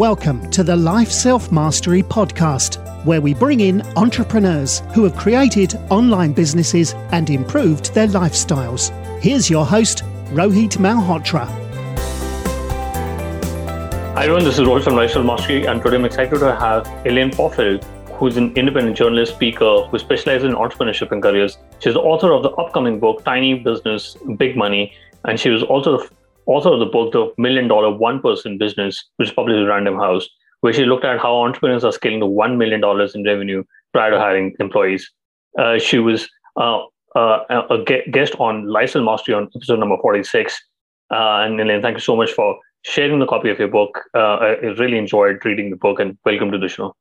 Welcome to the Life Self Mastery Podcast, where we bring in entrepreneurs who have created online businesses and improved their lifestyles. Here's your host, Rohit Malhotra. Hi everyone, this is Rohit from Life Self Mastery, and today I'm excited to have Elaine Pofeldt, who's an independent journalist, speaker who specializes in entrepreneurship and careers. She's the author of the upcoming book, Tiny Business, Big Money, and she was also the author of the book, The Million Dollar One Person Business, which is published in Random House, where she looked at how entrepreneurs are scaling to $1 million in revenue prior to hiring employees. Uh, she was uh, uh, a guest on Life Self Mastery on episode number 46. Uh, and Elaine, thank you so much for sharing the copy of your book. Uh, I really enjoyed reading the book and welcome to the show.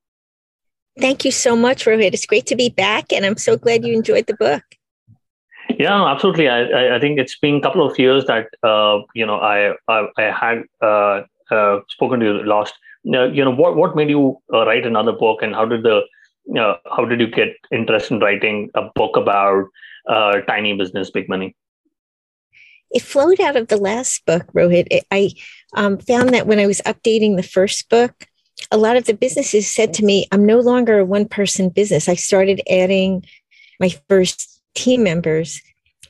Thank you so much, Rohit. It's great to be back, and I'm so glad you enjoyed the book. Yeah, absolutely. I, I think it's been a couple of years that uh, you know I I, I had uh, uh, spoken to you last. you know what what made you uh, write another book, and how did the uh, how did you get interest in writing a book about uh, tiny business, big money? It flowed out of the last book, Rohit. It, I um, found that when I was updating the first book, a lot of the businesses said to me, "I'm no longer a one person business." I started adding my first team members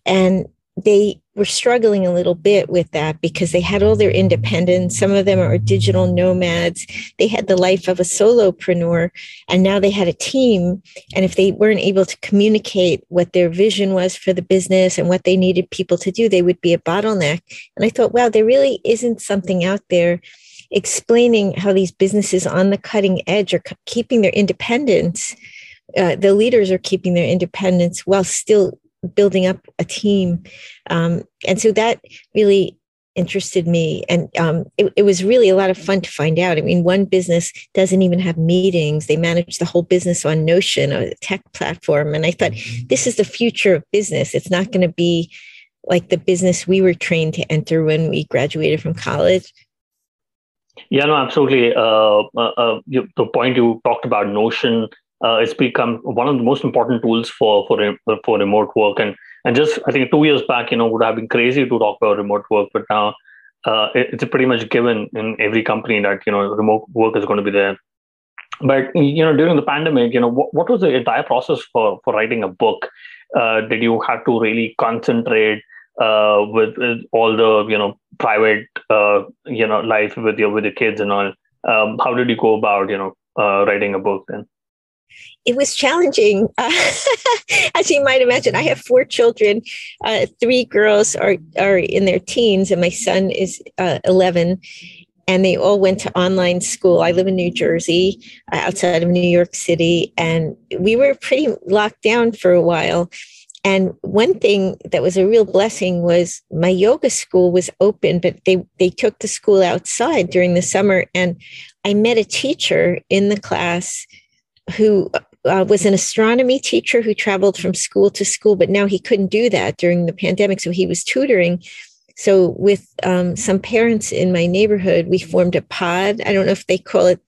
and they were struggling a little bit with that because they had all their independence. Some of them are digital nomads. They had the life of a solopreneur, and now they had a team. And if they weren't able to communicate what their vision was for the business and what they needed people to do, they would be a bottleneck. And I thought, wow, there really isn't something out there explaining how these businesses on the cutting edge are keeping their independence uh, the leaders are keeping their independence while still building up a team. Um, and so that really interested me. And um, it, it, was really a lot of fun to find out. I mean, one business doesn't even have meetings, they manage the whole business on Notion, a tech platform. And I thought, this is the future of business. It's not going to be like the business we were trained to enter when we graduated from college. Yeah, no, absolutely. Uh, uh, uh you, the point you talked about Notion uh, it's become one of the most important tools for for for remote work. And and just I think two years back, you know, would have been crazy to talk about remote work, but now uh, it, it's pretty much given in every company that you know remote work is going to be there. But you know, during the pandemic, you know, what, what was the entire process for for writing a book? Uh, did you have to really concentrate uh, with, with, all the you know private uh, you know life with your with your kids and all? Um, how did you go about you know uh, writing a book then? It was challenging. Uh, as you might imagine, I have four children. Uh, three girls are, are in their teens, and my son is uh, 11. And they all went to online school. I live in New Jersey, uh, outside of New York City, and we were pretty locked down for a while. And one thing that was a real blessing was my yoga school was open, but they, they took the school outside during the summer. And I met a teacher in the class who uh, was an astronomy teacher who traveled from school to school, but now he couldn't do that during the pandemic. So he was tutoring. So, with um, some parents in my neighborhood, we formed a pod. I don't know if they call it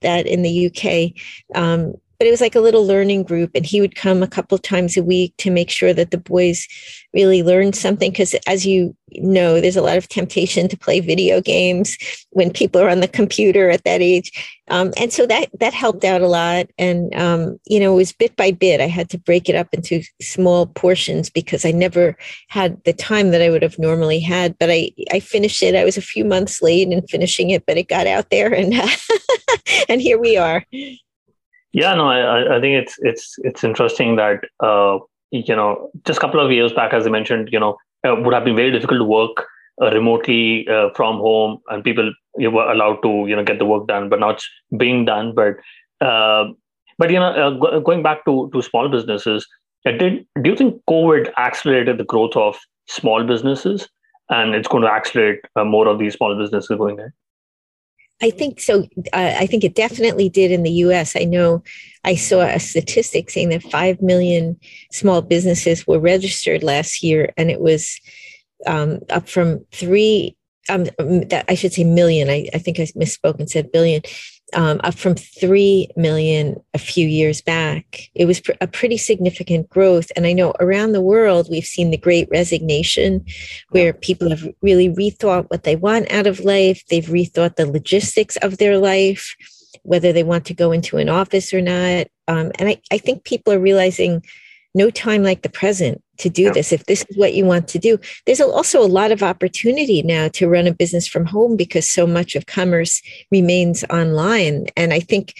that in the UK. Um, but it was like a little learning group and he would come a couple times a week to make sure that the boys really learned something because as you know there's a lot of temptation to play video games when people are on the computer at that age. Um, and so that that helped out a lot and um, you know it was bit by bit i had to break it up into small portions because i never had the time that i would have normally had but i i finished it. I was a few months late in finishing it but it got out there and and here we are yeah, no, I, I think it's it's it's interesting that uh, you know just a couple of years back, as I mentioned, you know, uh, would have been very difficult to work uh, remotely uh, from home, and people you were allowed to you know get the work done, but not being done. But uh, but you know, uh, go- going back to to small businesses, did do you think COVID accelerated the growth of small businesses, and it's going to accelerate more of these small businesses going ahead? I think so. Uh, I think it definitely did in the US. I know I saw a statistic saying that 5 million small businesses were registered last year, and it was um, up from 3 um, that I should say million. I, I think I misspoke and said billion. Um, up from 3 million a few years back. It was pr- a pretty significant growth. And I know around the world, we've seen the great resignation where people have really rethought what they want out of life. They've rethought the logistics of their life, whether they want to go into an office or not. Um, and I, I think people are realizing no time like the present to do yeah. this if this is what you want to do. There's also a lot of opportunity now to run a business from home because so much of commerce remains online. And i think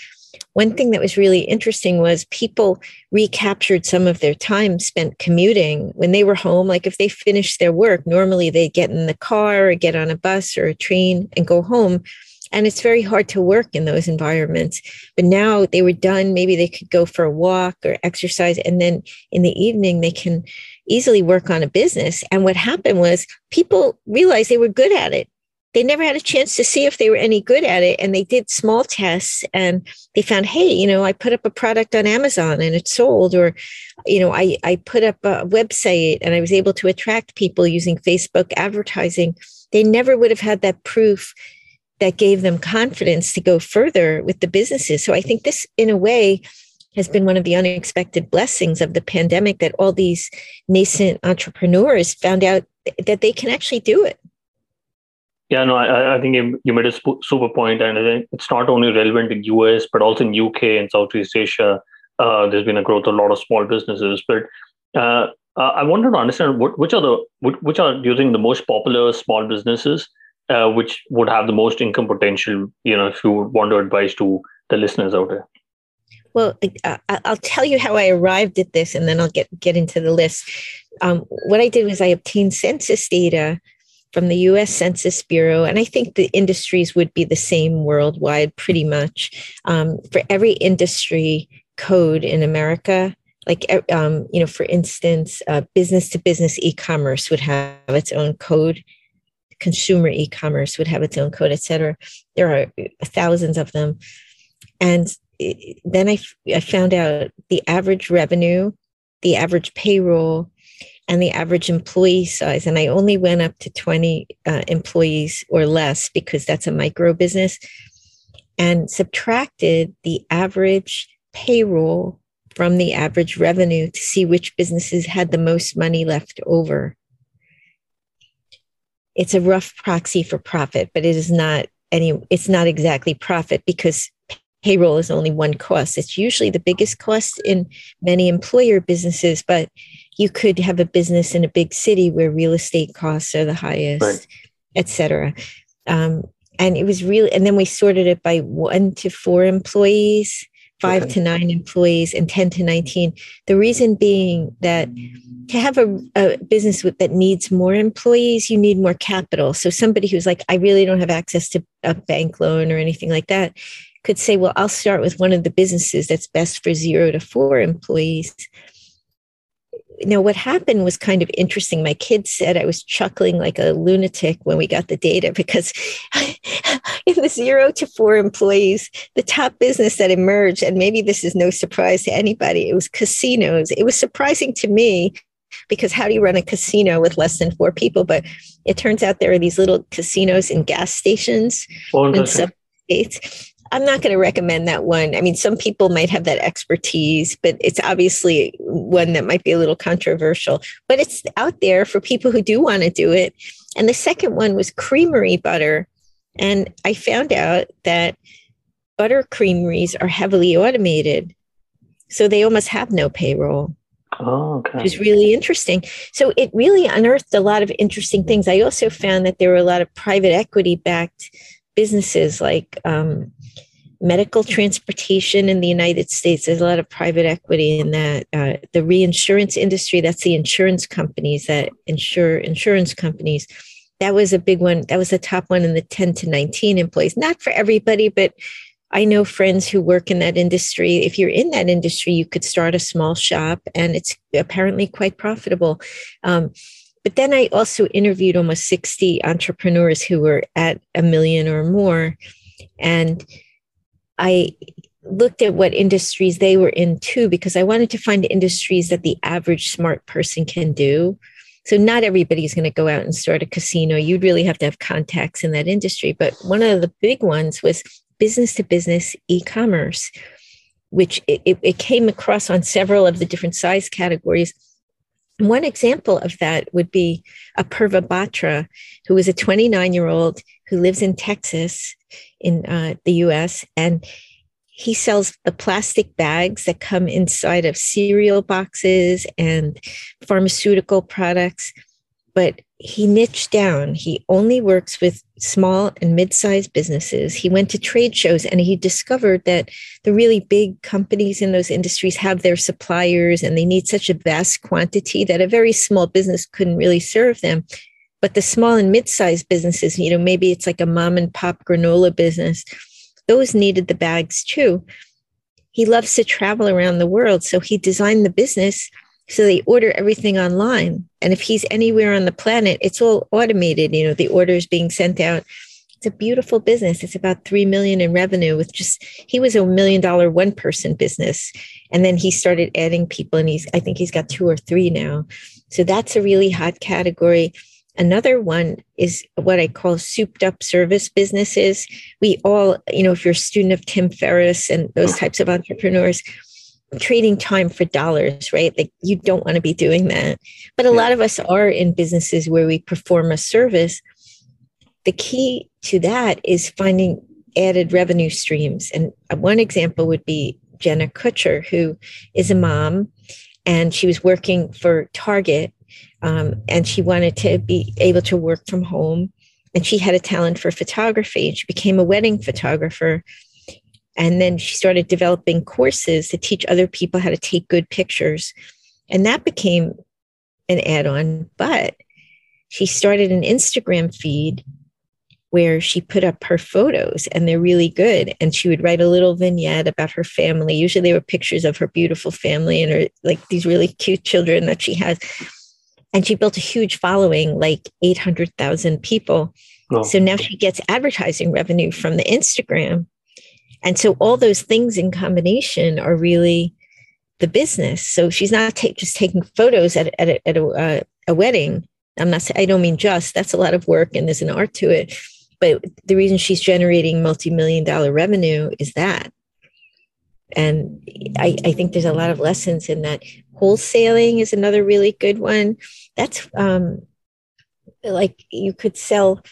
one thing that was really interesting was people recaptured some of their time spent commuting. When they were home like if they finished their work normally they get in the car or get on a bus or a train and go home and it's very hard to work in those environments. But now they were done maybe they could go for a walk or exercise. And then in the evening they can easily work on a business. And what happened was people realized they were good at it. They never had a chance to see if they were any good at it. And they did small tests and they found hey you know i put up a product on amazon and it sold. Or you know i i put up a website and i was able to attract people using facebook advertising. They never would have had that proof that gave them confidence to go further with the businesses. So I think this, in a way, has been one of the unexpected blessings of the pandemic that all these nascent entrepreneurs found out that they can actually do it. Yeah, no, I, I think you, made a super point, and I think it's not only relevant in US but also in UK and Southeast Asia. Uh, there's been a growth of a lot of small businesses, but uh, I wanted to understand what, which are the which are using the most popular small businesses uh, which would have the most income potential, you know, if you want to advise to the listeners out there? Well, uh, I'll tell you how I arrived at this, and then I'll get get into the list. Um, what I did was I obtained census data from the U.S. Census Bureau, and I think the industries would be the same worldwide, pretty much. Um, for every industry code in America, like um, you know, for instance, uh, business to business e-commerce would have its own code consumer e-commerce would have its own code, et cetera. There are thousands of them. And then I, I found out the average revenue, the average payroll, and the average employee size. And I only went up to 20 uh, employees or less because that's a micro business and subtracted the average payroll from the average revenue to see which businesses had the most money left over it's a rough proxy for profit, but it is not any, it's not exactly profit because payroll is only one cost. It's usually the biggest cost in many employer businesses, but you could have a business in a big city where real estate costs are the highest, right. et cetera. Um, and it was really, and then we sorted it by one to four employees, five okay. to nine employees, and 10 to 19. The reason being that to have a, a business with, that needs more employees, you need more capital. So somebody who's like, I really don't have access to a bank loan or anything like that could say, well, I'll start with one of the businesses that's best for zero to four employees. Now, what happened was kind of interesting. My kids said I was chuckling like a lunatic when we got the data because in the zero to four employees, the top business that emerged, and maybe this is no surprise to anybody, it was casinos. It was surprising to me because how do you run a casino with less than four people? But it turns out there are these little casinos in gas stations in some states. I'm not going to recommend that one. I mean, some people might have that expertise, but it's obviously one that might be a little controversial, but it's out there for people who do want to do it. And the second one was creamery butter. And I found out that butter creameries are heavily automated. So they almost have no payroll. Oh, okay. Which is really interesting. So it really unearthed a lot of interesting things. I also found that there were a lot of private equity backed businesses like um, medical transportation in the United States. There's a lot of private equity in that. Uh, the reinsurance industry, that's the insurance companies that insure insurance companies. That was a big one. That was the top one in the 10 to 19 employees. Not for everybody, but I know friends who work in that industry. If you're in that industry, you could start a small shop and it's apparently quite profitable. Um, but then I also interviewed almost 60 entrepreneurs who were at a million or more. And I looked at what industries they were in too, because I wanted to find industries that the average smart person can do. So not everybody's going to go out and start a casino. You'd really have to have contacts in that industry. But one of the big ones was business to business e-commerce, which it, it came across on several of the different size categories. One example of that would be a Apurva Batra, who is a 29 year old who lives in Texas in uh, the US. And he sells the plastic bags that come inside of cereal boxes and pharmaceutical products. But he niched down. He only works with small and mid sized businesses. He went to trade shows and he discovered that the really big companies in those industries have their suppliers and they need such a vast quantity that a very small business couldn't really serve them. But the small and mid sized businesses, you know, maybe it's like a mom and pop granola business, those needed the bags too. He loves to travel around the world. So he designed the business so they order everything online. And if he's anywhere on the planet, it's all automated. You know, the orders being sent out. It's a beautiful business. It's about three million in revenue with just he was a million dollar one person business. And then he started adding people and he's I think he's got two or three now. So that's a really hot category. Another one is what I call souped up service businesses. We all, you know, if you're a student of Tim Ferriss and those mm. types of entrepreneurs, trading time for dollars, right? Like you don't want to be doing that. But a lot of us are in businesses where we perform a service. The key to that is finding added revenue streams. And uh, one example would be Jenna Kutcher, who is a mom and she was working for Target um, and she wanted to be able to work from home. And she had a talent for photography she became a wedding photographer and then she started developing courses to teach other people how to take good pictures. And that became an add on. But she started an Instagram feed where she put up her photos and they're really good. And she would write a little vignette about her family. Usually they were pictures of her beautiful family and her like these really cute children that she has. And she built a huge following, like 800,000 people. Oh. So now she gets advertising revenue from the Instagram and so all those things in combination are really the business. So she's not just taking photos at, at, a, at a, uh, a wedding. I'm not, I don't mean just, that's a lot of work and there's an art to it. But the reason she's generating multi-million dollar revenue is that. And I, I think there's a lot of lessons in that. Wholesaling is another really good one. That's um, like you could sell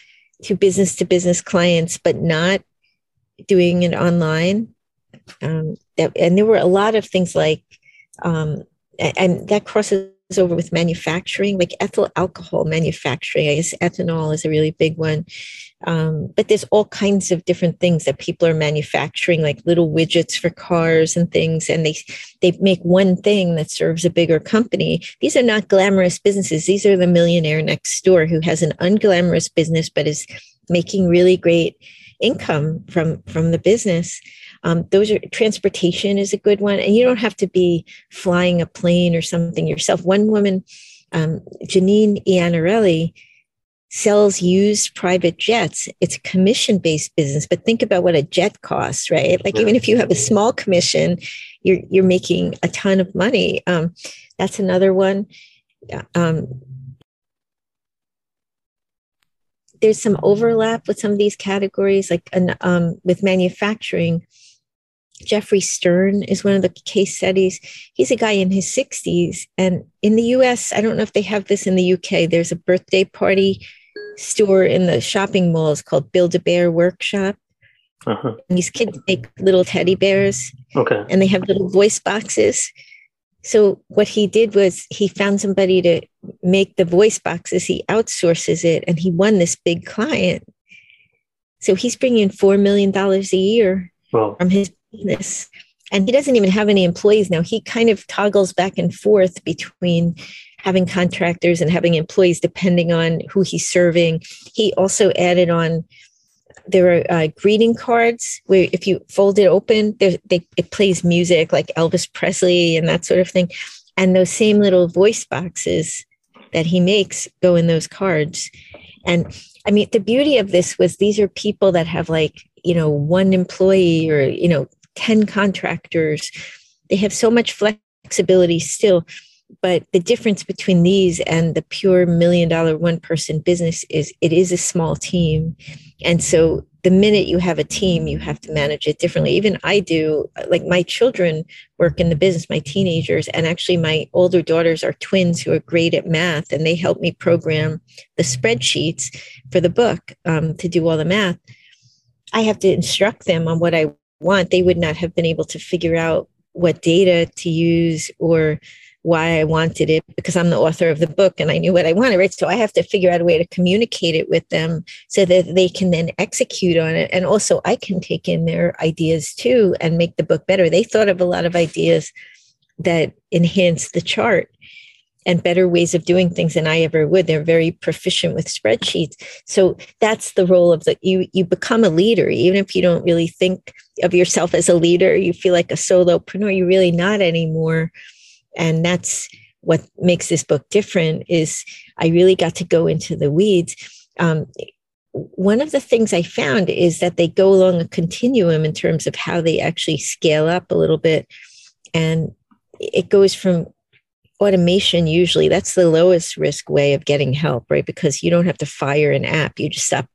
to business to business clients, but not doing it online. Um, and there were a lot of things like, um, and that crosses over with manufacturing, like ethyl alcohol manufacturing. I guess ethanol is a really big one. Um, but there's all kinds of different things that people are manufacturing, like little widgets for cars and things, and they they make one thing that serves a bigger company. These are not glamorous businesses. These are the millionaire next door who has an unglamorous business but is making really great income from from the business um, those are transportation is a good one and you don't have to be flying a plane or something yourself. One woman um, janine iannarelli sells used private jets. It's a commission based business but think about what a jet costs right? Like even if you have a small commission you're you're making a ton of money. Um, that's another one. Um, there's some overlap with some of these categories, like um, with manufacturing. Jeffrey Stern is one of the case studies. He's a guy in his 60s. And in the US, I don't know if they have this in the UK, there's a birthday party store in the shopping malls called Build a Bear Workshop. Uh-huh. These kids make little teddy bears. Okay. And they have little voice boxes. So what he did was he found somebody to make the voice boxes. He outsources it, and he won this big client. So he's bringing four million dollars a year wow. from his business, and he doesn't even have any employees now. He kind of toggles back and forth between having contractors and having employees depending on who he's serving. He also added on there are uh, greeting cards where if you fold it open, they, it plays music like Elvis Presley and that sort of thing. And those same little voice boxes that he makes go in those cards. And I mean, the beauty of this was these are people that have like, you know, one employee or, you know, 10 contractors. They have so much flexibility still. but the difference between these and the pure million dollar one person business is it is a small team and so the minute you have a team you have to manage it differently even i do like my children work in the business my teenagers and actually my older daughters are twins who are great at math and they help me program the spreadsheets for the book um, to do all the math i have to instruct them on what i want they would not have been able to figure out what data to use or why I wanted it because I'm the author of the book and I knew what I wanted, right? So I have to figure out a way to communicate it with them so that they can then execute on it. And also I can take in their ideas too and make the book better. They thought of a lot of ideas that enhance the chart and better ways of doing things than I ever would. They're very proficient with spreadsheets. So that's the role of the you you become a leader, even if you don't really think of yourself as a leader, you feel like a solopreneur, you're really not anymore and that's what makes this book different is i really got to go into the weeds um, one of the things i found is that they go along a continuum in terms of how they actually scale up a little bit and it goes from automation usually that's the lowest risk way of getting help right because you don't have to fire an app you just stop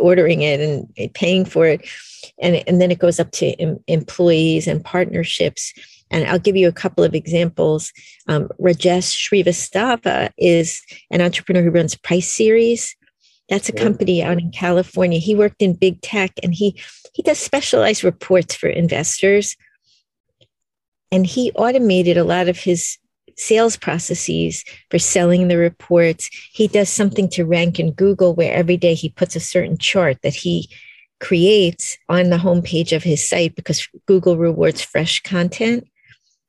ordering it and paying for it and, and then it goes up to em- employees and partnerships and I'll give you a couple of examples. Um, Rajesh Srivastava is an entrepreneur who runs Price Series. That's a company out in California. He worked in big tech and he he does specialized reports for investors. And he automated a lot of his sales processes for selling the reports. He does something to rank in Google where every day he puts a certain chart that he creates on the homepage of his site because Google rewards fresh content.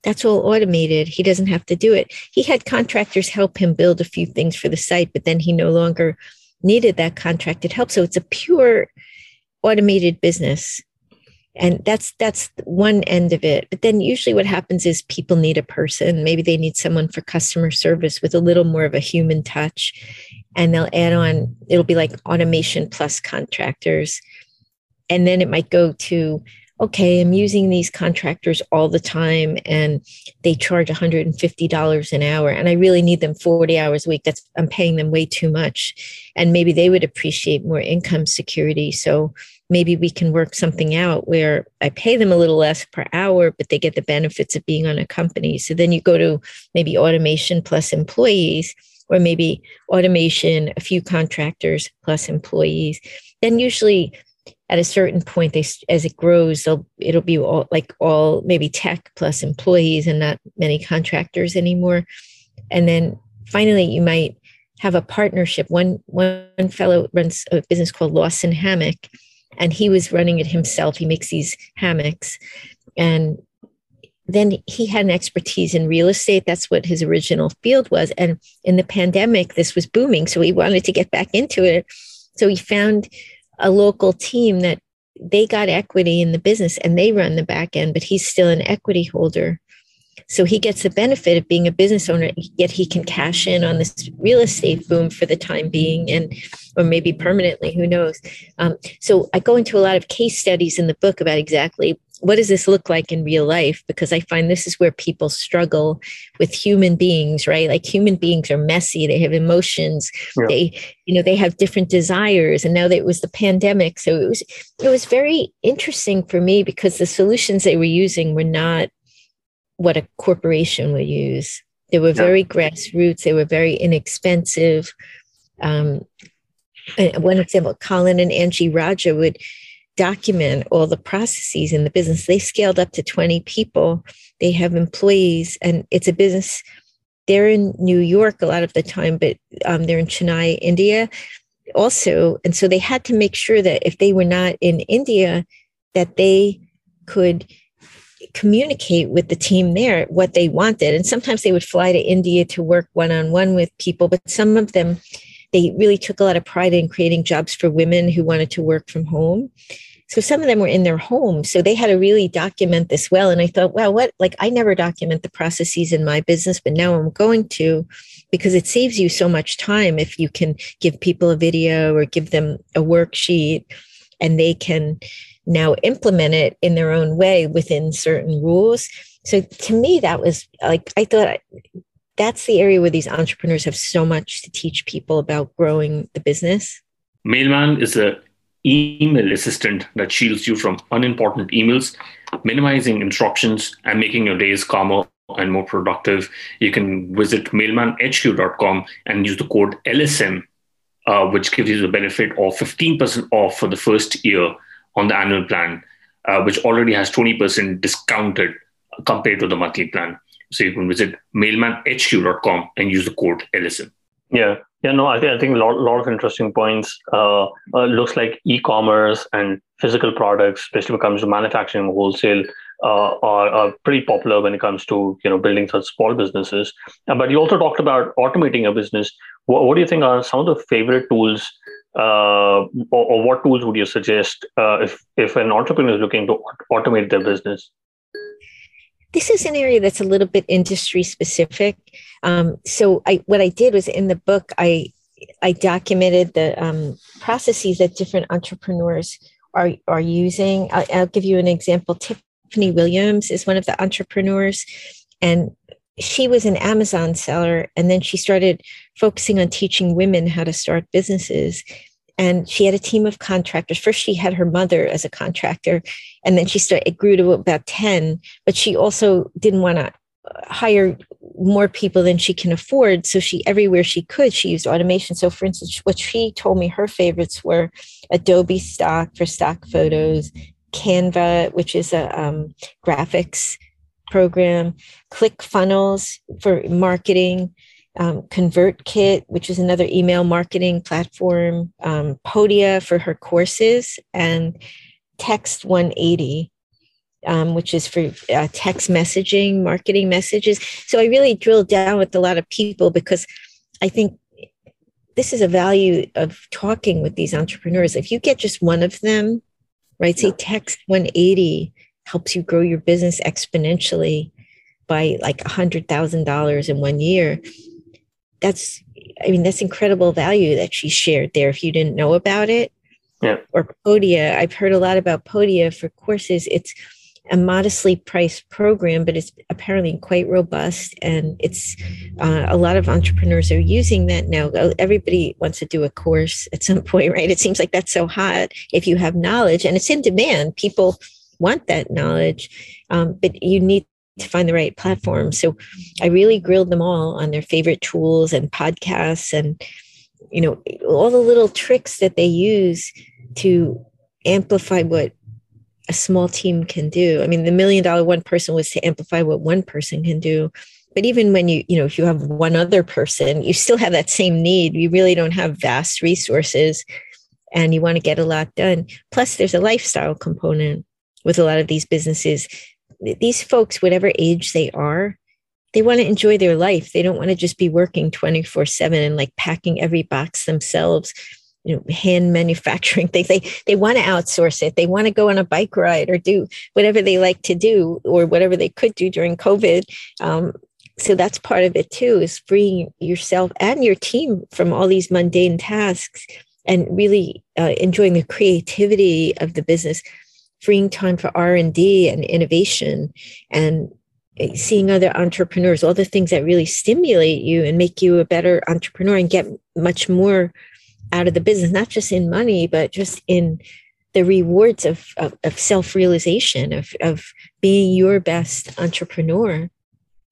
That's all automated. He doesn't have to do it. He had contractors help him build a few things for the site, but then he no longer needed that contracted help. So it's a pure automated business. And that's that's one end of it. But then usually what happens is people need a person. Maybe they need someone for customer service with a little more of a human touch. And they'll add on, it'll be like automation plus contractors. And then it might go to okay, I'm using these contractors all the time and they charge $150 an hour and I really need them 40 hours a week. That's I'm paying them way too much. And maybe they would appreciate more income security. So maybe we can work something out where I pay them a little less per hour, but they get the benefits of being on a company. So then you go to maybe automation plus employees, or maybe automation, a few contractors plus employees. Then usually at a certain point they as it grows it'll be all like all maybe tech plus employees and not many contractors anymore. And then finally you might have a partnership. One one fellow runs a business called lawson hammock and he was running it himself. He makes these hammocks. And then he had an expertise in real estate. That's what his original field was. And in the pandemic this was booming so he wanted to get back into it. So he found a local team that they got equity in the business and they run the back end, but he's still an equity holder. So he gets the benefit of being a business owner, yet he can cash in on this real estate boom for the time being and or maybe permanently, who knows. Um, so I go into a lot of case studies in the book about exactly what does this look like in real life? Because I find this is where people struggle with human beings, right? Like human beings are messy. They have emotions. Yeah. They, you know, they have different desires. And now that it was the pandemic. So it was, it was very interesting for me because the solutions they were using were not what a corporation would use. They were very grassroots. They were very inexpensive. Um, one example, Colin and Angie Raja would document all the processes in the business. They scaled up to 20 people. They have employees, and it's a business. They're in New York a lot of the time, but um, they're in Chennai, India also. And so they had to make sure that if they were not in India, that they could communicate with the team there what they wanted. And sometimes they would fly to India to work one on one with people, but some of them, they really took a lot of pride in creating jobs for women who wanted to work from home. So some of them were in their homes. So they had to really document this well. And I thought, well, what, like I never document the processes in my business, but now I'm going to because it saves you so much time if you can give people a video or give them a worksheet and they can now implement it in their own way within certain rules. So to me, that was like, I thought that's the area where these entrepreneurs have so much to teach people about growing the business. Mailman is a email assistant that shields you from unimportant emails, minimizing interruptions and making your days calmer and more productive. You can visit mailmanhq.com and use the code LSM, uh, which gives you the benefit of 15% off for the first year on the annual plan, uh, which already has 20% discounted compared to the monthly plan. So you can visit mailmanhq.com and use the code LSM. Yeah. Yeah, no, I think I think a lot, lot of interesting points. Uh, uh, looks like e-commerce and physical products, especially when it comes to manufacturing and wholesale, uh, are, are, pretty popular when it comes to you know building such small businesses. Uh, but you also talked about automating a business. What, what, do you think are some of the favorite tools, uh, or, or, what tools would you suggest uh, if if an entrepreneur is looking to automate their business? This is an area that's a little bit industry specific. Um, so I, what I did was in the book, I, I documented the um, processes that different entrepreneurs are, are using. I'll, I'll give you an example. Tiffany Williams is one of the entrepreneurs and she was an Amazon seller and then she started focusing on teaching women how to start businesses and she had a team of contractors. First, she had her mother as a contractor, and then she started. It grew to about ten, but she also didn't want to hire more people than she can afford. So she everywhere she could, she used automation. So, for instance, what she told me her favorites were Adobe Stock for stock photos, Canva, which is a um, graphics program, ClickFunnels for marketing um, ConvertKit, which is another email marketing platform, um, Podia for her courses, and Text 180, um, which is for uh, text messaging, marketing messages. So I really drilled down with a lot of people because I think this is a value of talking with these entrepreneurs. If you get just one of them, right, say Text 180 helps you grow your business exponentially by like $100,000 in one year that's I mean, that's incredible value that she shared there if you didn't know about it. Yeah. Or Podia. I've heard a lot about Podia for courses. It's a modestly priced program, but it's apparently quite robust. And it's uh, a lot of entrepreneurs are using that now. Everybody wants to do a course at some point, right? It seems like that's so hot if you have knowledge and it's in demand. People want that knowledge, um, but you need to find the right platform. So I really grilled them all on their favorite tools and podcasts and you know all the little tricks that they use to amplify what a small team can do. I mean, the million dollar one person was to amplify what one person can do. But even when you, you know, if you have one other person, you still have that same need. You really don't have vast resources and you want to get a lot done. Plus, there's a lifestyle component with a lot of these businesses these folks, whatever age they are, they want to enjoy their life. They don't want to just be working 24 7 and like packing every box themselves, you know, hand manufacturing things. They, they want to outsource it. They want to go on a bike ride or do whatever they like to do or whatever they could do during COVID. Um, so that's part of it too, is freeing yourself and your team from all these mundane tasks and really uh, enjoying the creativity of the business freeing time for r&d and innovation and eh, seeing other entrepreneurs all the things that really stimulate you and make you a better entrepreneur and get much more out of the business not just in money but just in the rewards of, of, of self-realization of, of being your best entrepreneur.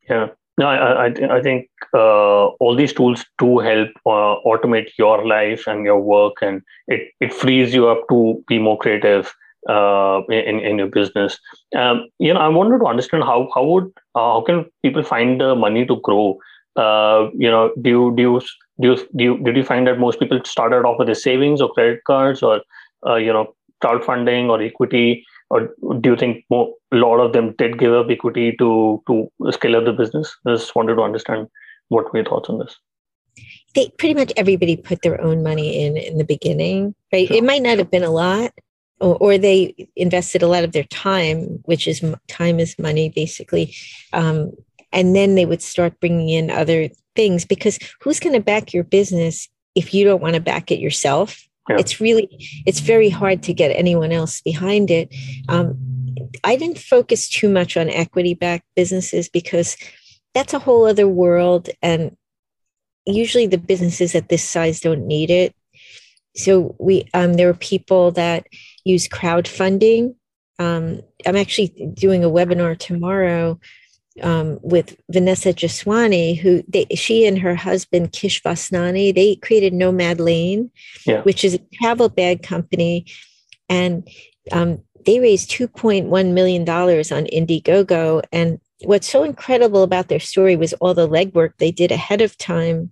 Yeah. No i, I, I think uh, all these tools do help uh, automate your life and your work and it, it frees you up to be more creative uh, in in your business. Um, you know, I wanted to understand how how would uh, how can people find the money to grow? Uh, you know, do you do you do you, do you did you find that most people started off with the savings or credit cards or uh, you know crowdfunding or equity? Or do you think more, a lot of them did give up equity to to scale up the business? I just wanted to understand what were your thoughts on this they pretty much everybody put their own money in in the beginning right sure. it might not have been a lot or, or, they invested a lot of their time, which is time is money, basically. Um, and then they would start bringing in other things because who's going to back your business if you don't want to back it yourself? Yeah. It's really, it's very hard to get anyone else behind it. Um, I didn't focus too much on equity backed businesses because that's a whole other world. And usually the businesses at this size don't need it. So we um, there were people that use crowdfunding. Um, I'm actually doing a webinar tomorrow um, with Vanessa Jaswani, who they, she and her husband Kish Vasnani, they created Nomad Lane, yeah. which is a travel bag company, and um, they raised 2.1 million dollars on Indiegogo. And what's so incredible about their story was all the legwork they did ahead of time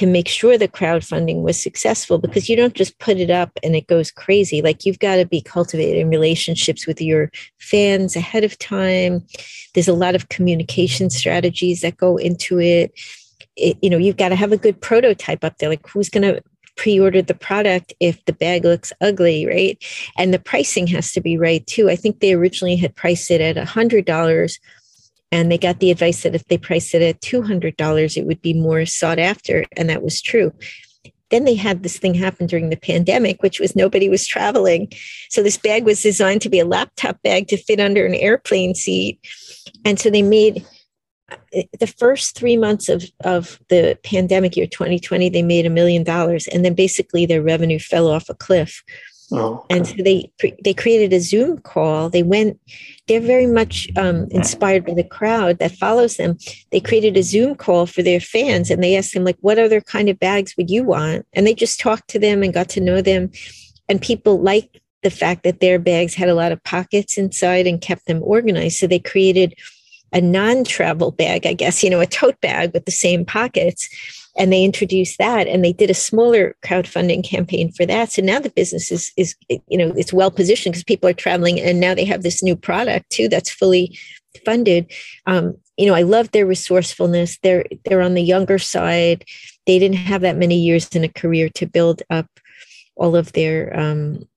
to make sure the crowdfunding was successful because you don't just put it up and it goes crazy. Like you've got to be cultivating relationships with your fans ahead of time. There's a lot of communication strategies that go into it. it you know, you've got to have a good prototype up there. Like who's going to pre-order the product if the bag looks ugly, right? And the pricing has to be right too. I think they originally had priced it at a hundred dollars and they got the advice that if they priced it at $200, it would be more sought after. And that was true. Then they had this thing happen during the pandemic, which was nobody was traveling. So this bag was designed to be a laptop bag to fit under an airplane seat. And so they made eh, the first three months of, of the pandemic year 2020, they made a million dollars. And then basically their revenue fell off a cliff. Oh, okay. And so they they created a Zoom call. They went. They're very much um, inspired by the crowd that follows them. They created a Zoom call for their fans, and they asked them like, "What other kind of bags would you want?" And they just talked to them and got to know them. And people liked the fact that their bags had a lot of pockets inside and kept them organized. So they created a non-travel bag, I guess, you know, a tote bag with the same pockets and they introduced that and they did a smaller crowdfunding campaign for that. So now the business is is you know it's well positioned because people are traveling and now they have this new product too that's fully funded. Um, you know i love their resourcefulness. They're they're on the younger side. They didn't have that many years in a career to build up all of their um,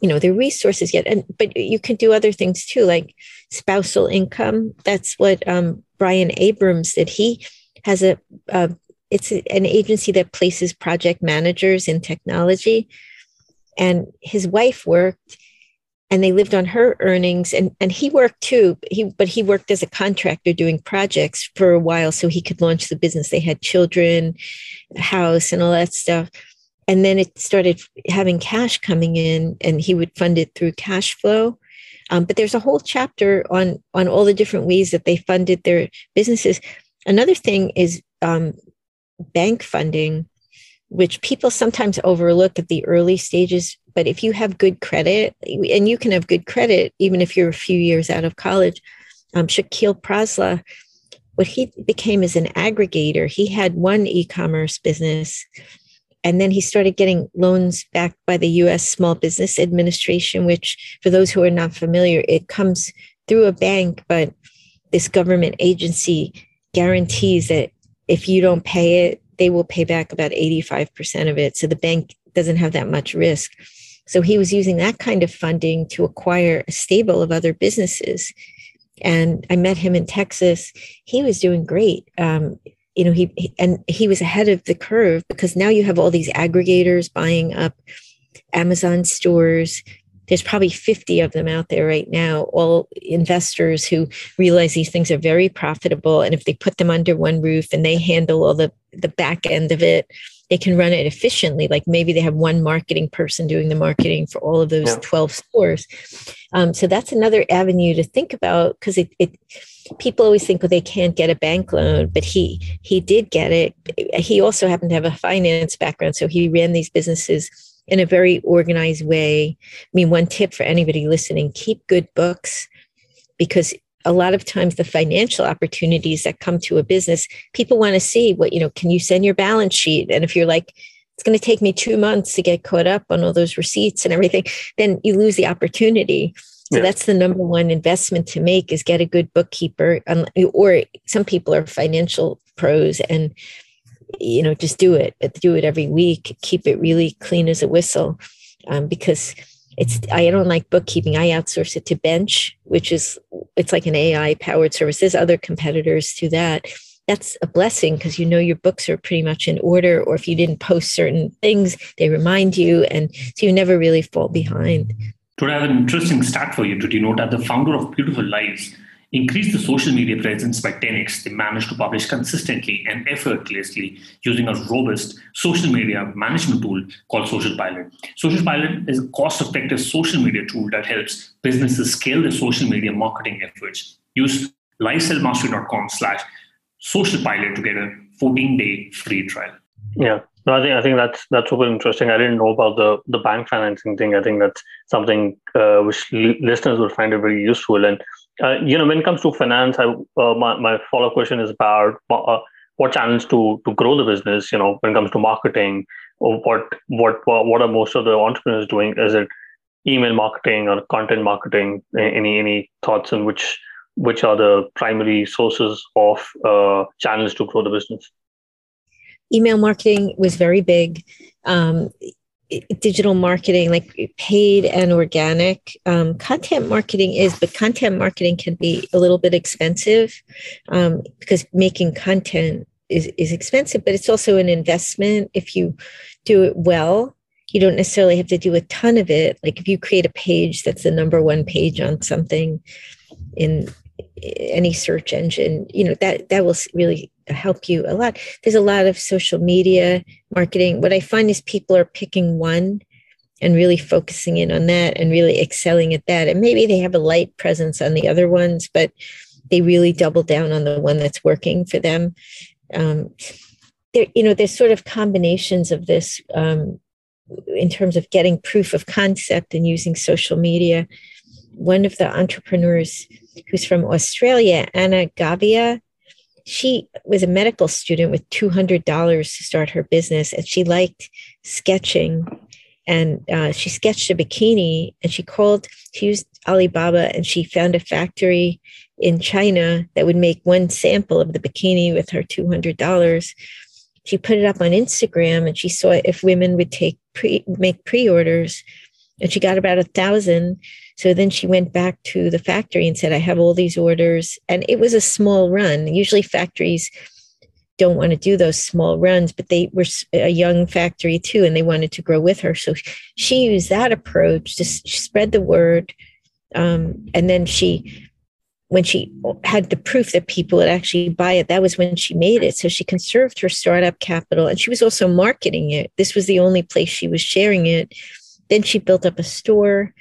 you know their resources yet. And but you can do other things too like spousal income. That's what um, brian abrams did. He has a, a it's an agency that places project managers in technology. And his wife worked and they lived on her earnings and, and he worked too he but he worked as a contractor doing projects for a while so he could launch the business. They had children house and all that stuff. And then it started having cash coming in and he would fund it through cash flow. Um, but there's a whole chapter on on all the different ways that they funded their businesses. Another thing is um, bank funding, which people sometimes overlook at the early stages. But if you have good credit, and you can have good credit even if you're a few years out of college, um, Shakil Prasla, what he became is an aggregator. He had one e commerce business, and then he started getting loans backed by the US Small Business Administration, which, for those who are not familiar, it comes through a bank, but this government agency guarantees that if you don't pay it, they will pay back about 85% of it. So the bank doesn't have that much risk. So he was using that kind of funding to acquire a stable of other businesses. And I met him in Texas. He was doing great. Um, you know, he and he was ahead of the curve because now you have all these aggregators buying up Amazon stores, there's probably 50 of them out there right now, all investors who realize these things are very profitable. And if they put them under one roof and they handle all the, the back end of it, they can run it efficiently. Like maybe they have one marketing person doing the marketing for all of those yeah. 12 stores. Um, so that's another avenue to think about because it, it people always think well they can't get a bank loan but he he did get it he also happened to have a finance background so he ran these businesses in a very organized way. I mean, one tip for anybody listening keep good books because a lot of times the financial opportunities that come to a business, people want to see what, you know, can you send your balance sheet? And if you're like, it's going to take me two months to get caught up on all those receipts and everything, then you lose the opportunity. So yeah. that's the number one investment to make is get a good bookkeeper. Or some people are financial pros and you know, just do it, but do it every week, keep it really clean as a whistle. Um, because it's, I don't like bookkeeping. I outsource it to Bench, which is, it's like an AI powered service. There's other competitors to that. That's a blessing because you know your books are pretty much in order, or if you didn't post certain things, they remind you. And so you never really fall behind. Today, I have an interesting stat for you. Did you know that the founder of Beautiful Lives increased the social media presence by 10x. They managed to publish consistently and effortlessly using a robust social media management tool called Social Pilot. Social Pilot is a cost effective social media tool that helps businesses scale their social media marketing efforts. Use lifeselfmastery.com slash social pilot to get a 14 day free trial. Yeah. No, I think I think that's that's super interesting. I didn't know about the the bank financing thing. I think that's something uh, which listeners will find it very useful. And uh, you know, when it comes to finance, I, uh, my my follow up question is about uh, what channels to to grow the business. You know, when it comes to marketing, what what what are most of the entrepreneurs doing? Is it email marketing or content marketing? Any any thoughts on which which are the primary sources of uh, channels to grow the business? Email marketing was very big. Um, digital marketing, like paid and organic. Um, content marketing is, but content marketing can be a little bit expensive um, because making content is, is expensive, but it's also an investment. If you do it well, you don't necessarily have to do a ton of it. Like if you create a page that's the number one page on something in any search engine, you know, that that will really help you a lot. There's a lot of social media marketing. What I find is people are picking one and really focusing in on that and really excelling at that. And maybe they have a light presence on the other ones, but they really double down on the one that's working for them. Um, there, you know, there's sort of combinations of this um, in terms of getting proof of concept and using social media. One of the entrepreneurs who's from Australia, Anna Gavia, she was a medical student with $200 to start her business and she liked sketching. And uh, she sketched a bikini and she called she used alibaba and she found a factory in china that would make one sample of the bikini with her $200 she put it up on instagram and she saw if women would take pre make pre-orders and she got about a thousand so then she went back to the factory and said, I have all these orders. And it was a small run. Usually factories don't want to do those small runs, but they were a young factory too, and they wanted to grow with her. So she used that approach to spread the word. Um, and then she, when she had the proof that people would actually buy it, that was when she made it. So she conserved her startup capital and she was also marketing it. This was the only place she was sharing it. Then she built up a store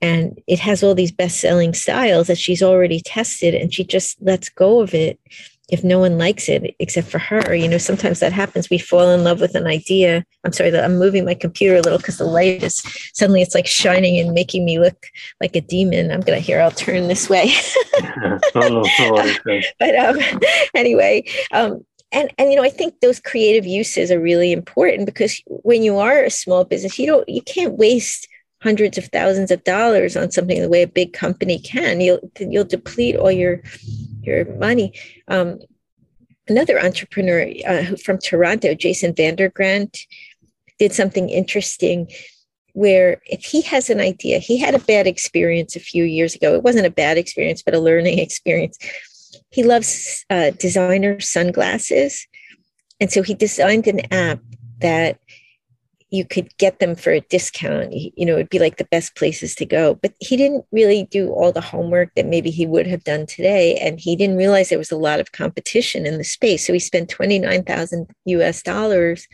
and it has all these best-selling styles that she's already tested and she just lets go of it if no one likes it except for her. You know sometimes that happens. We fall in love with an idea. I'm sorry that i'm moving my computer a little because the light is suddenly it's like shining and making me look like a demon. I'm gonna here i'll turn this way. But um, anyway um, and and you know i think those creative uses are really important because when you are a small business you don't you can't waste hundreds of thousands of dollars on something the way a big company can. You'll you'll deplete all your your money. Um, another entrepreneur uh, from toronto jason vandergrant did something interesting where if he has an idea he had a bad experience a few years ago. It wasn't a bad experience but a learning experience. He loves uh, designer sunglasses. And so he designed an app that you could get them for a discount. You know, it'd be like the best places to go. But he didn't really do all the homework that maybe he would have done today. And he didn't realize there was a lot of competition in the space. So he spent 29,000 US dollars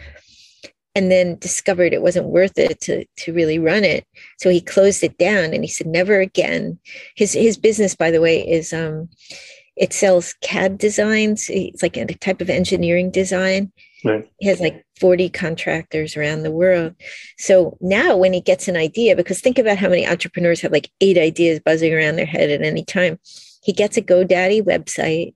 and then discovered it wasn't worth it to, to really run it. So he closed it down and he said, never again. His, his business, by the way, is, um, it sells CAD designs. It's like a type of engineering design Right. He has like 40 contractors around the world. So now when he gets an idea, because think about how many entrepreneurs have like eight ideas buzzing around their head at any time. He gets a GoDaddy website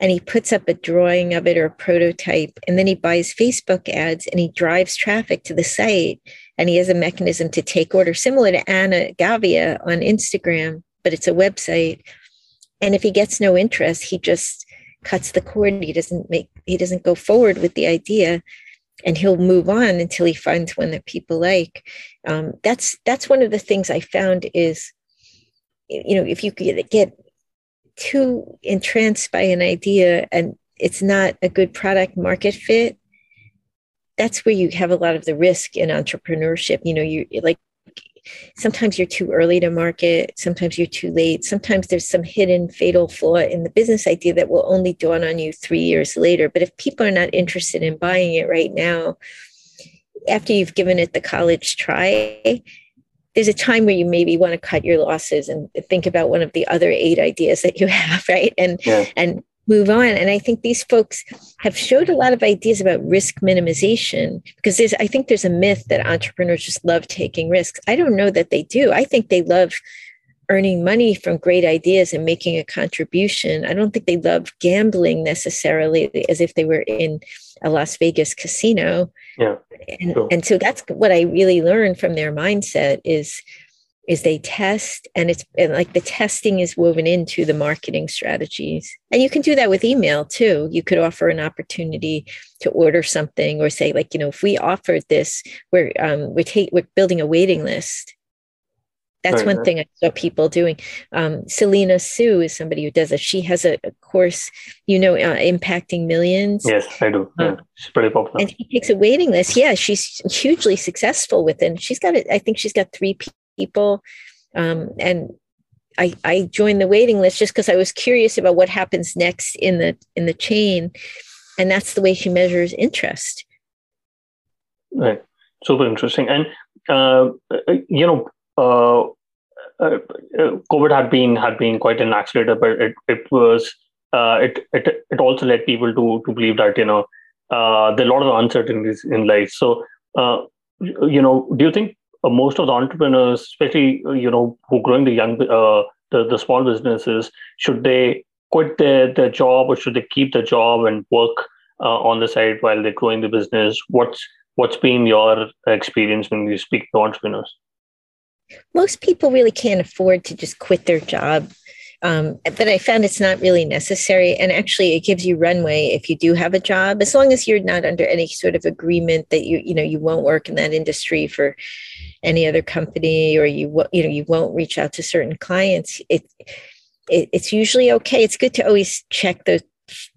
and he puts up a drawing of it or a prototype. And then he buys Facebook ads and he drives traffic to the site. And he has a mechanism to take orders similar to Anna Gavia on Instagram, but it's a website. And if he gets no interest, he just cuts the cord. He doesn't make he doesn't go forward with the idea, and he'll move on until he finds one that people like. Um, that's that's one of the things I found is, you know, if you get, get too entranced by an idea and it's not a good product market fit, that's where you have a lot of the risk in entrepreneurship. You know, you like sometimes you're too early to market, sometimes you're too late, sometimes there's some hidden fatal flaw in the business idea that will only dawn on you three years later. But if people are not interested in buying it right now, after you've given it the college try, there's a time where you maybe want to cut your losses and think about one of the other eight ideas that you have, right? And yeah. and move on. And I think these folks have showed a lot of ideas about risk minimization because there's, I think there's a myth that entrepreneurs just love taking risks. I don't know that they do. I think they love earning money from great ideas and making a contribution. I don't think they love gambling necessarily as if they were in a Las Vegas casino. Yeah. And, cool. and so that's what I really learned from their mindset is is they test and it's and like the testing is woven into the marketing strategies and you can do that with email too you could offer an opportunity to order something or say like you know if we offered this we're um we're, ta- we're building a waiting list that's right, one thing I saw people doing. Um, Selena Soo is somebody who does it. She has a, a course, you know, uh, impacting millions. Yes, I do. Yeah, um, she's pretty popular. And she takes a waiting list. Yeah, she's hugely successful with it. She's got, it. I think she's got three people. Um, and I, I joined the waiting list just because I was curious about what happens next in the in the chain, and that's the way she measures interest. Right, super interesting. And uh, you know, uh, uh, COVID had been had been quite an accelerator, but it it was uh, it it it also led people to to believe that you know uh, there are a lot of uncertainties in life. So uh, you know, do you think most of the entrepreneurs, especially uh, you know who growing the young uh, the the small businesses, should they quit their their job or should they keep the job and work uh, on the side while they're growing the business? What's what's been your experience when you speak to entrepreneurs? Most people really can't afford to just quit their job um, but I found it's not really necessary. And actually, it gives you runway if you do have a job, as long as you're not under any sort of agreement that you, you know, you won't work in that industry for any other company or you, you know, you won't reach out to certain clients. It, it it's usually okay. It's good to always check the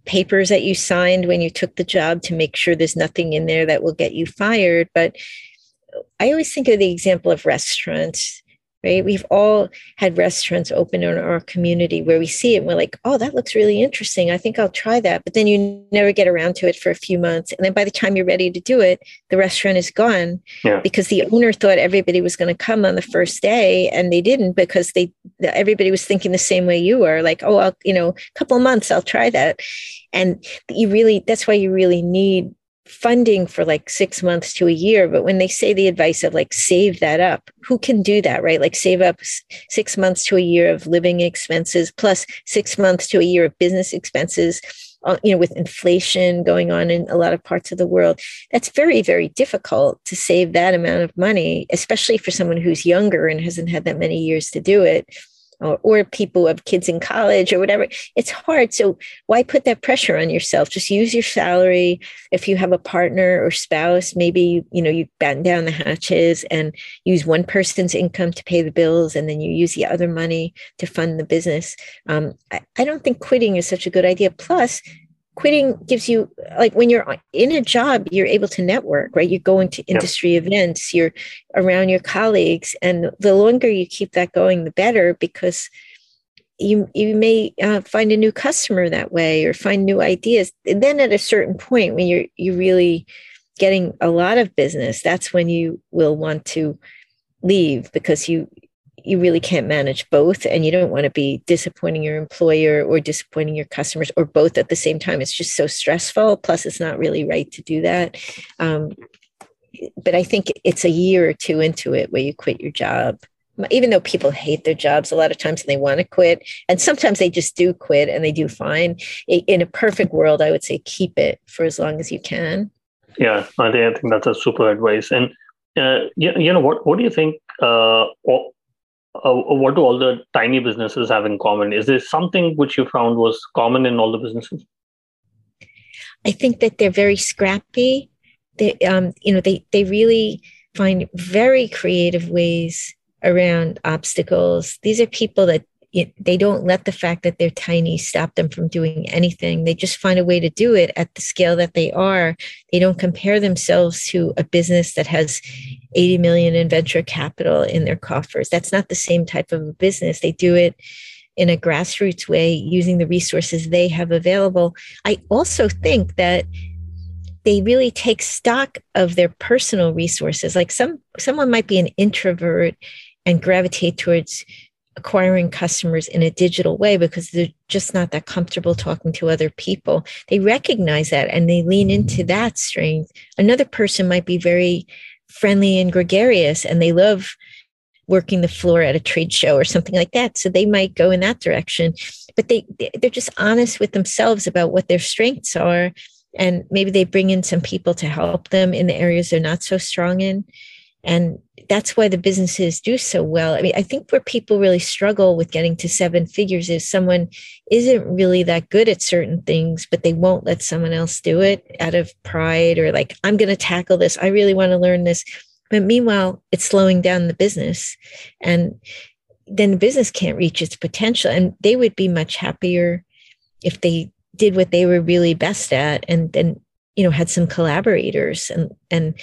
papers that you signed when you took the job to make sure there's nothing in there that will get you fired. But I always think of the example of restaurants right? We've all had restaurants open in our community where we see it and we're like, oh, that looks really interesting. I think I'll try that. But then you never get around to it for a few months. And then by the time you're ready to do it, the restaurant is gone yeah. because the owner thought everybody was going to come on the first day and they didn't because they everybody was thinking the same way you were like, oh, I'll, you know, a couple months, I'll try that. And you really, that's why you really need funding for like six months to a year. But when they say the advice of like save that up, who can do that, right? Like save up six months to a year of living expenses plus six months to a year of business expenses. Uh, you know, with inflation going on in a lot of parts of the world, that's very, very difficult to save that amount of money, especially for someone who's younger and hasn't had that many years to do it or, or people have kids in college or whatever. It's hard. So why put that pressure on yourself? Just use your salary. If you have a partner or spouse, maybe you know you batten down the hatches and use one person's income to pay the bills, and then you use the other money to fund the business. Um, I, I don't think quitting is such a good idea. Plus, quitting gives you like when you're in a job you're able to network right? You're going to industry events you're around your colleagues and the longer you keep that going the better because you you may uh, find a new customer that way or find new ideas. And then at a certain point when you're you're really getting a lot of business that's when you will want to leave because you you really can't manage both and you don't want to be disappointing your employer or disappointing your customers or both at the same time. It's just so stressful. Plus it's not really right to do that. Um, but i think it's a year or two into it where you quit your job. Even though people hate their jobs a lot of times and they want to quit and sometimes they just do quit and they do fine. In a perfect world i would say keep it for as long as you can. Yeah i think, that's a super advice. And uh, you, you know what what do you think uh, what do all the tiny businesses have in common? Is there something which you found was common in all the businesses? I think that they're very scrappy. They, um, you know, they they really find very creative ways around obstacles. These are people that it, they don't let the fact that they're tiny stop them from doing anything. They just find a way to do it at the scale that they are. They don't compare themselves to a business that has 80 million in venture capital in their coffers. That's not the same type of a business. They do it in a grassroots way using the resources they have available. I also think that they really take stock of their personal resources. Like some someone might be an introvert and gravitate towards acquiring customers in a digital way because they're just not that comfortable talking to other people. They recognize that and they lean into that strength. Another person might be very friendly and gregarious and they love working the floor at a trade show or something like that. So they might go in that direction, but they they're just honest with themselves about what their strengths are and maybe they bring in some people to help them in the areas they're not so strong in and that's why the businesses do so well. I mean, I think where people really struggle with getting to seven figures is someone isn't really that good at certain things, but they won't let someone else do it out of pride or like, I'm going to tackle this. I really want to learn this. But meanwhile, it's slowing down the business. And then the business can't reach its potential. And they would be much happier if they did what they were really best at and then you know had some collaborators and and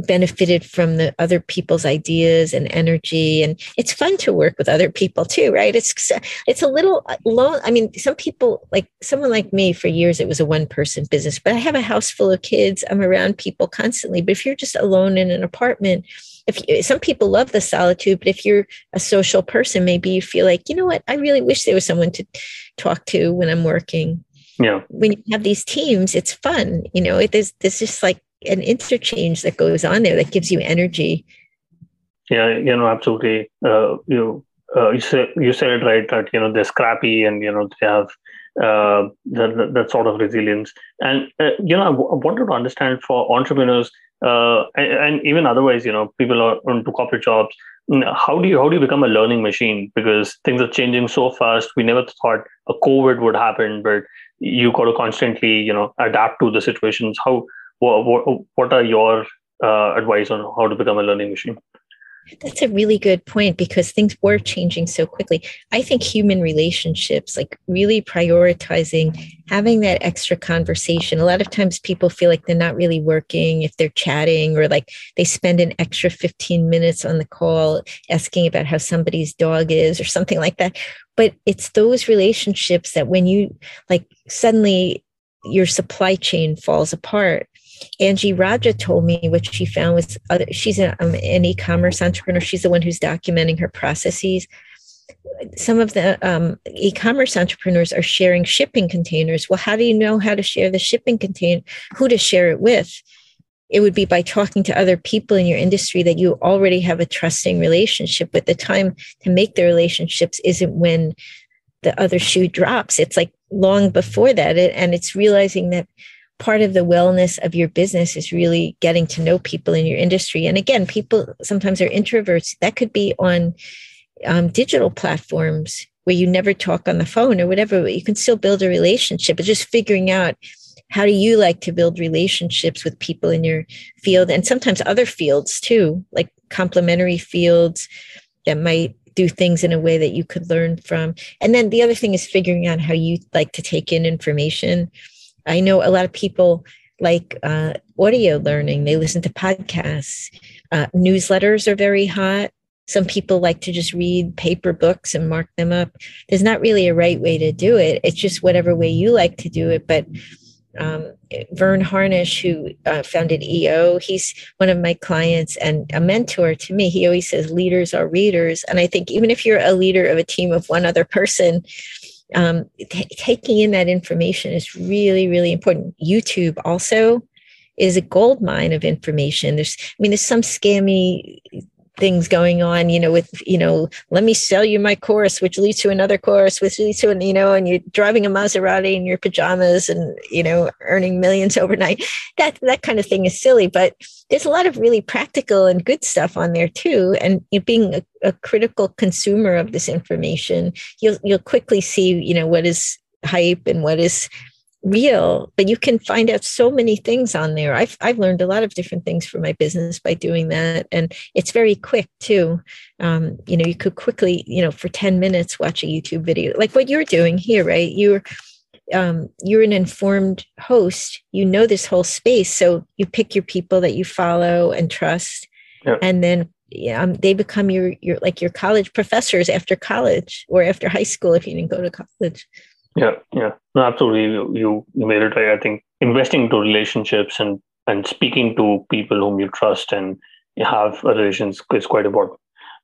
benefited from the other people's ideas and energy. And it's fun to work with other people too right? It's it's a little uh, long i mean some people like someone like me for years it was a one person business but i have a house full of kids. I'm around people constantly. But if you're just alone in an apartment if you, some people love the solitude but if you're a social person maybe you feel like you know what? I really wish there was someone to talk to when i'm working. Yeah. When you have these teams it's fun you know? It is there's just like an interchange that goes on there that gives you energy. Yeah, you know, absolutely. Uh, you uh, you said you said it right that you know they're scrappy and you know they have uh, that, sort of resilience. And uh, you know, I, w- I wanted to understand for entrepreneurs uh, and, and, even otherwise, you know, people are into corporate jobs. How do you how do you become a learning machine? Because things are changing so fast. We never thought a COVID would happen, but you got to constantly, you know, adapt to the situations. How what what, what are your uh, advice on how to become a learning machine? That's a really good point because things were changing so quickly. I think human relationships, like really prioritizing having that extra conversation. A lot of times people feel like they're not really working if they're chatting or like they spend an extra 15 minutes on the call asking about how somebody's dog is or something like that. But it's those relationships that when you like suddenly your supply chain falls apart Angie Raja told me what she found was other, she's a, um, an e-commerce entrepreneur. She's the one who's documenting her processes. Some of the um, e-commerce entrepreneurs are sharing shipping containers. Well, how do you know how to share the shipping container? Who to share it with? It would be by talking to other people in your industry that you already have a trusting relationship. But the time to make the relationships isn't when the other shoe drops. It's like long before that, and it's realizing that part of the wellness of your business is really getting to know people in your industry. And again, people sometimes are introverts. That could be on um, digital platforms where you never talk on the phone or whatever, but you can still build a relationship. But just figuring out how do you like to build relationships with people in your field and sometimes other fields too, like complementary fields that might do things in a way that you could learn from. And then the other thing is figuring out how you like to take in information. I know a lot of people like uh, audio learning, they listen to podcasts. Uh, newsletters are very hot. Some people like to just read paper books and mark them up. There's not really a right way to do it. It's just whatever way you like to do it. But um, Verne Harnish, who uh, founded EO, he's one of my clients and a mentor to me. He always says leaders are readers. And I think even if you're a leader of a team of one other person, um, t- taking in that information is really, really important. YouTube also is a gold mine of information. There's, I mean, there's some scammy things going on, you know, with, you know, let me sell you my course, which leads to another course, which leads to, you know, and you're driving a Maserati in your pajamas and, you know, earning millions overnight. That, that kind of thing is silly, but there's a lot of really practical and good stuff on there too. And being a, a critical consumer of this information, you'll, you'll quickly see, you know, what is hype and what is real, but you can find out so many things on there. I've I've learned a lot of different things for my business by doing that, and it's very quick too. Um, you know, you could quickly, you know, for ten minutes watch a YouTube video, like what you're doing here, right? You're um, you're an informed host. You know this whole space, so you pick your people that you follow and trust, yeah. and then um, they become your your like your college professors after college or after high school if you didn't go to college. Yeah, yeah, no, absolutely. You you made it right. I think investing into relationships and and speaking to people whom you trust and you have relations is quite important.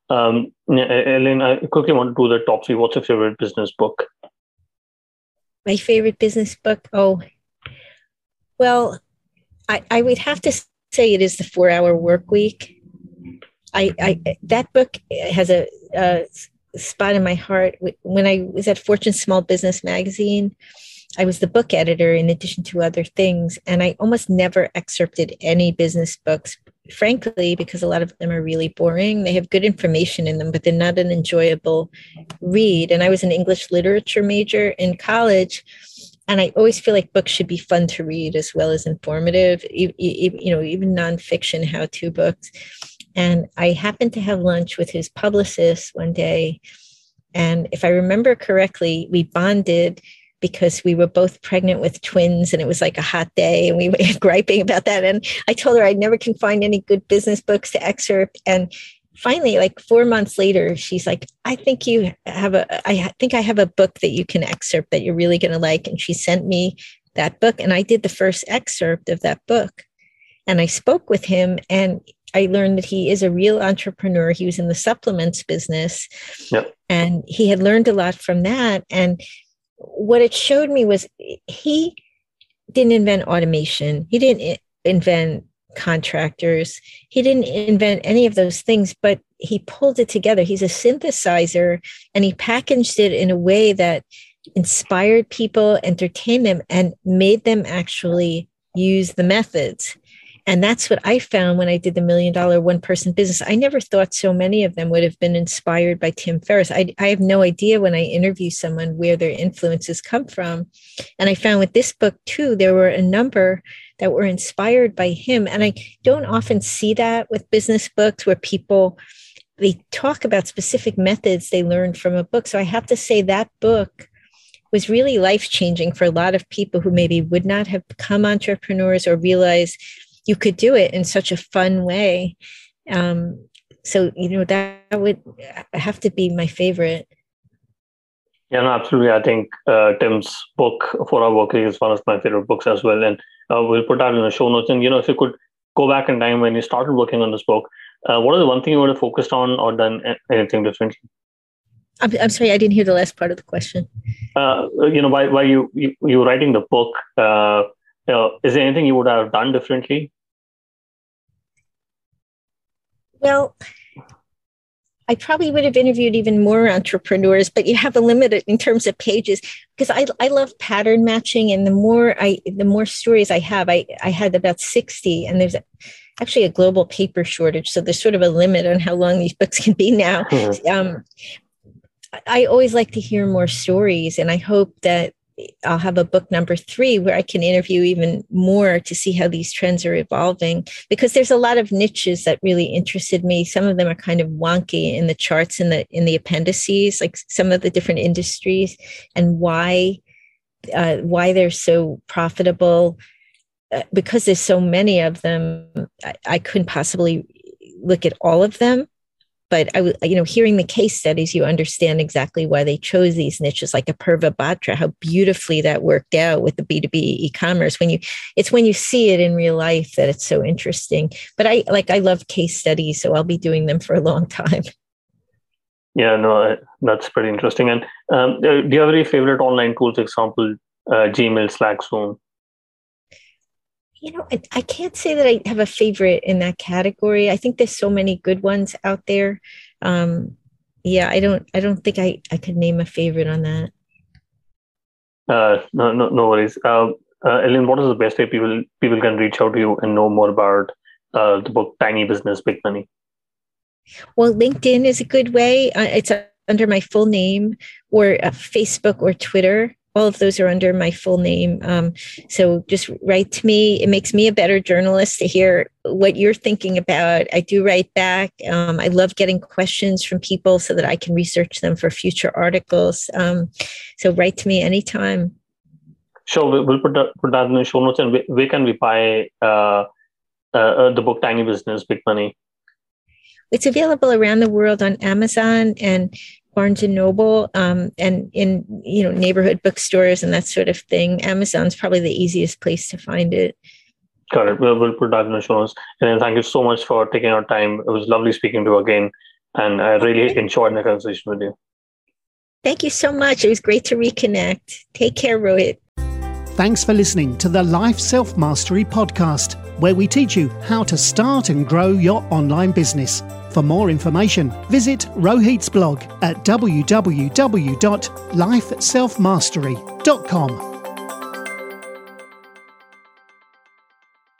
Um, Ellen, I quickly want to do the top three. What's your favorite business book? My favorite business book? Oh, well, I, I would have to say it is the Four Hour Work Week. I, I that book has a, a spot in my heart. When I was at Fortune Small Business Magazine, I was the book editor in addition to other things, and I almost never excerpted any business books, frankly, because a lot of them are really boring. They have good information in them, but they're not an enjoyable read. And I was an English literature major in college. And I always feel like books should be fun to read as well as informative, you, know, even nonfiction how to books. And I happened to have lunch with his publicist one day. And if I remember correctly, we bonded because we were both pregnant with twins and it was like a hot day and we were griping about that. And I told her I never can find any good business books to excerpt. And finally, like four months later, she's like, I think you have a, I think I have a book that you can excerpt that you're really going to like. And she sent me that book and I did the first excerpt of that book. And I spoke with him and I learned that he is a real entrepreneur. He was in the supplements business. Yep. And he had learned a lot from that. And what it showed me was he didn't invent automation, he didn't invent contractors, he didn't invent any of those things, but he pulled it together. He's a synthesizer and he packaged it in a way that inspired people, entertained them, and made them actually use the methods. And that's what I found when I did the million dollar one person business. I never thought so many of them would have been inspired by Tim Ferriss. I, I have no idea when I interview someone where their influences come from. And I found with this book too, there were a number that were inspired by him. And I don't often see that with business books where people they talk about specific methods they learned from a book. So I have to say that book was really life changing for a lot of people who maybe would not have become entrepreneurs or realize you could do it in such a fun way. Um, so you know that, would have to be my favorite. Yeah, no, absolutely. I think uh, Tim's book Four Hour Work Week is one of my favorite books as well, and uh, we'll put that in the show notes. And you know, if you could go back in time when you started working on this book, uh, what is the one thing you would have focused on or done anything differently? I'm, I'm sorry, I didn't hear the last part of the question. Uh, you know, while, while you, you you were writing the book, uh, is there anything you would have done differently? Well, I probably would have interviewed even more entrepreneurs, but you have a limit in terms of pages because I, I love pattern matching. And the more I, the more stories I have, I, I had about 60 and there's actually a global paper shortage. So there's sort of a limit on how long these books can be now. Mm-hmm. Um, I always like to hear more stories and I hope that I'll have a book number three where I can interview even more to see how these trends are evolving because there's a lot of niches that really interested me. Some of them are kind of wonky in the charts in the in the appendices, like some of the different industries and why uh, why they're so profitable. Uh, because there's so many of them, I, I couldn't possibly look at all of them but I, you know, hearing the case studies, you understand exactly why they chose these niches, like Apurva Batra, how beautifully that worked out with the B two B e-commerce. When you, it's when you see it in real life that it's so interesting. But I like, I love case studies, so I'll be doing them for a long time. Yeah, no, that's pretty interesting. And um, uh, do you have any favorite online tools? Example, uh, Gmail, Slack, Zoom you know, I, I, can't say that I have a favorite in that category. I think there's so many good ones out there. Um, yeah, I don't, I don't think I, I could name a favorite on that. Uh, no, no, no worries. Uh, uh, Ellen, what is the best way people people can reach out to you and know more about uh, the book Tiny Business Big Money? Well, LinkedIn is a good way. Uh, it's under my full name, or uh, Facebook or Twitter. All of those are under my full name. Um, so just write to me. It makes me a better journalist to hear what you're thinking about. I do write back. Um, I love getting questions from people so that I can research them for future articles. Um, so write to me anytime. Sure, we'll put that, put that in the show notes. And where can we buy uh, uh, uh, the book Tiny Business, Big Money? It's available around the world on Amazon and Barnes and Noble, um, and in you know neighborhood bookstores and that sort of thing. Amazon's probably the easiest place to find it. Got it. We'll, we'll put that in the show notes. And then thank you so much for taking our time. It was lovely speaking to you again, and I really enjoyed the conversation with you. Thank you so much. It was great to reconnect. Take care, Rohit. Thanks for listening to the Life Self Mastery podcast, where we teach you how to start and grow your online business. For more information, visit Rohit's blog at www.lifeselfmastery.com.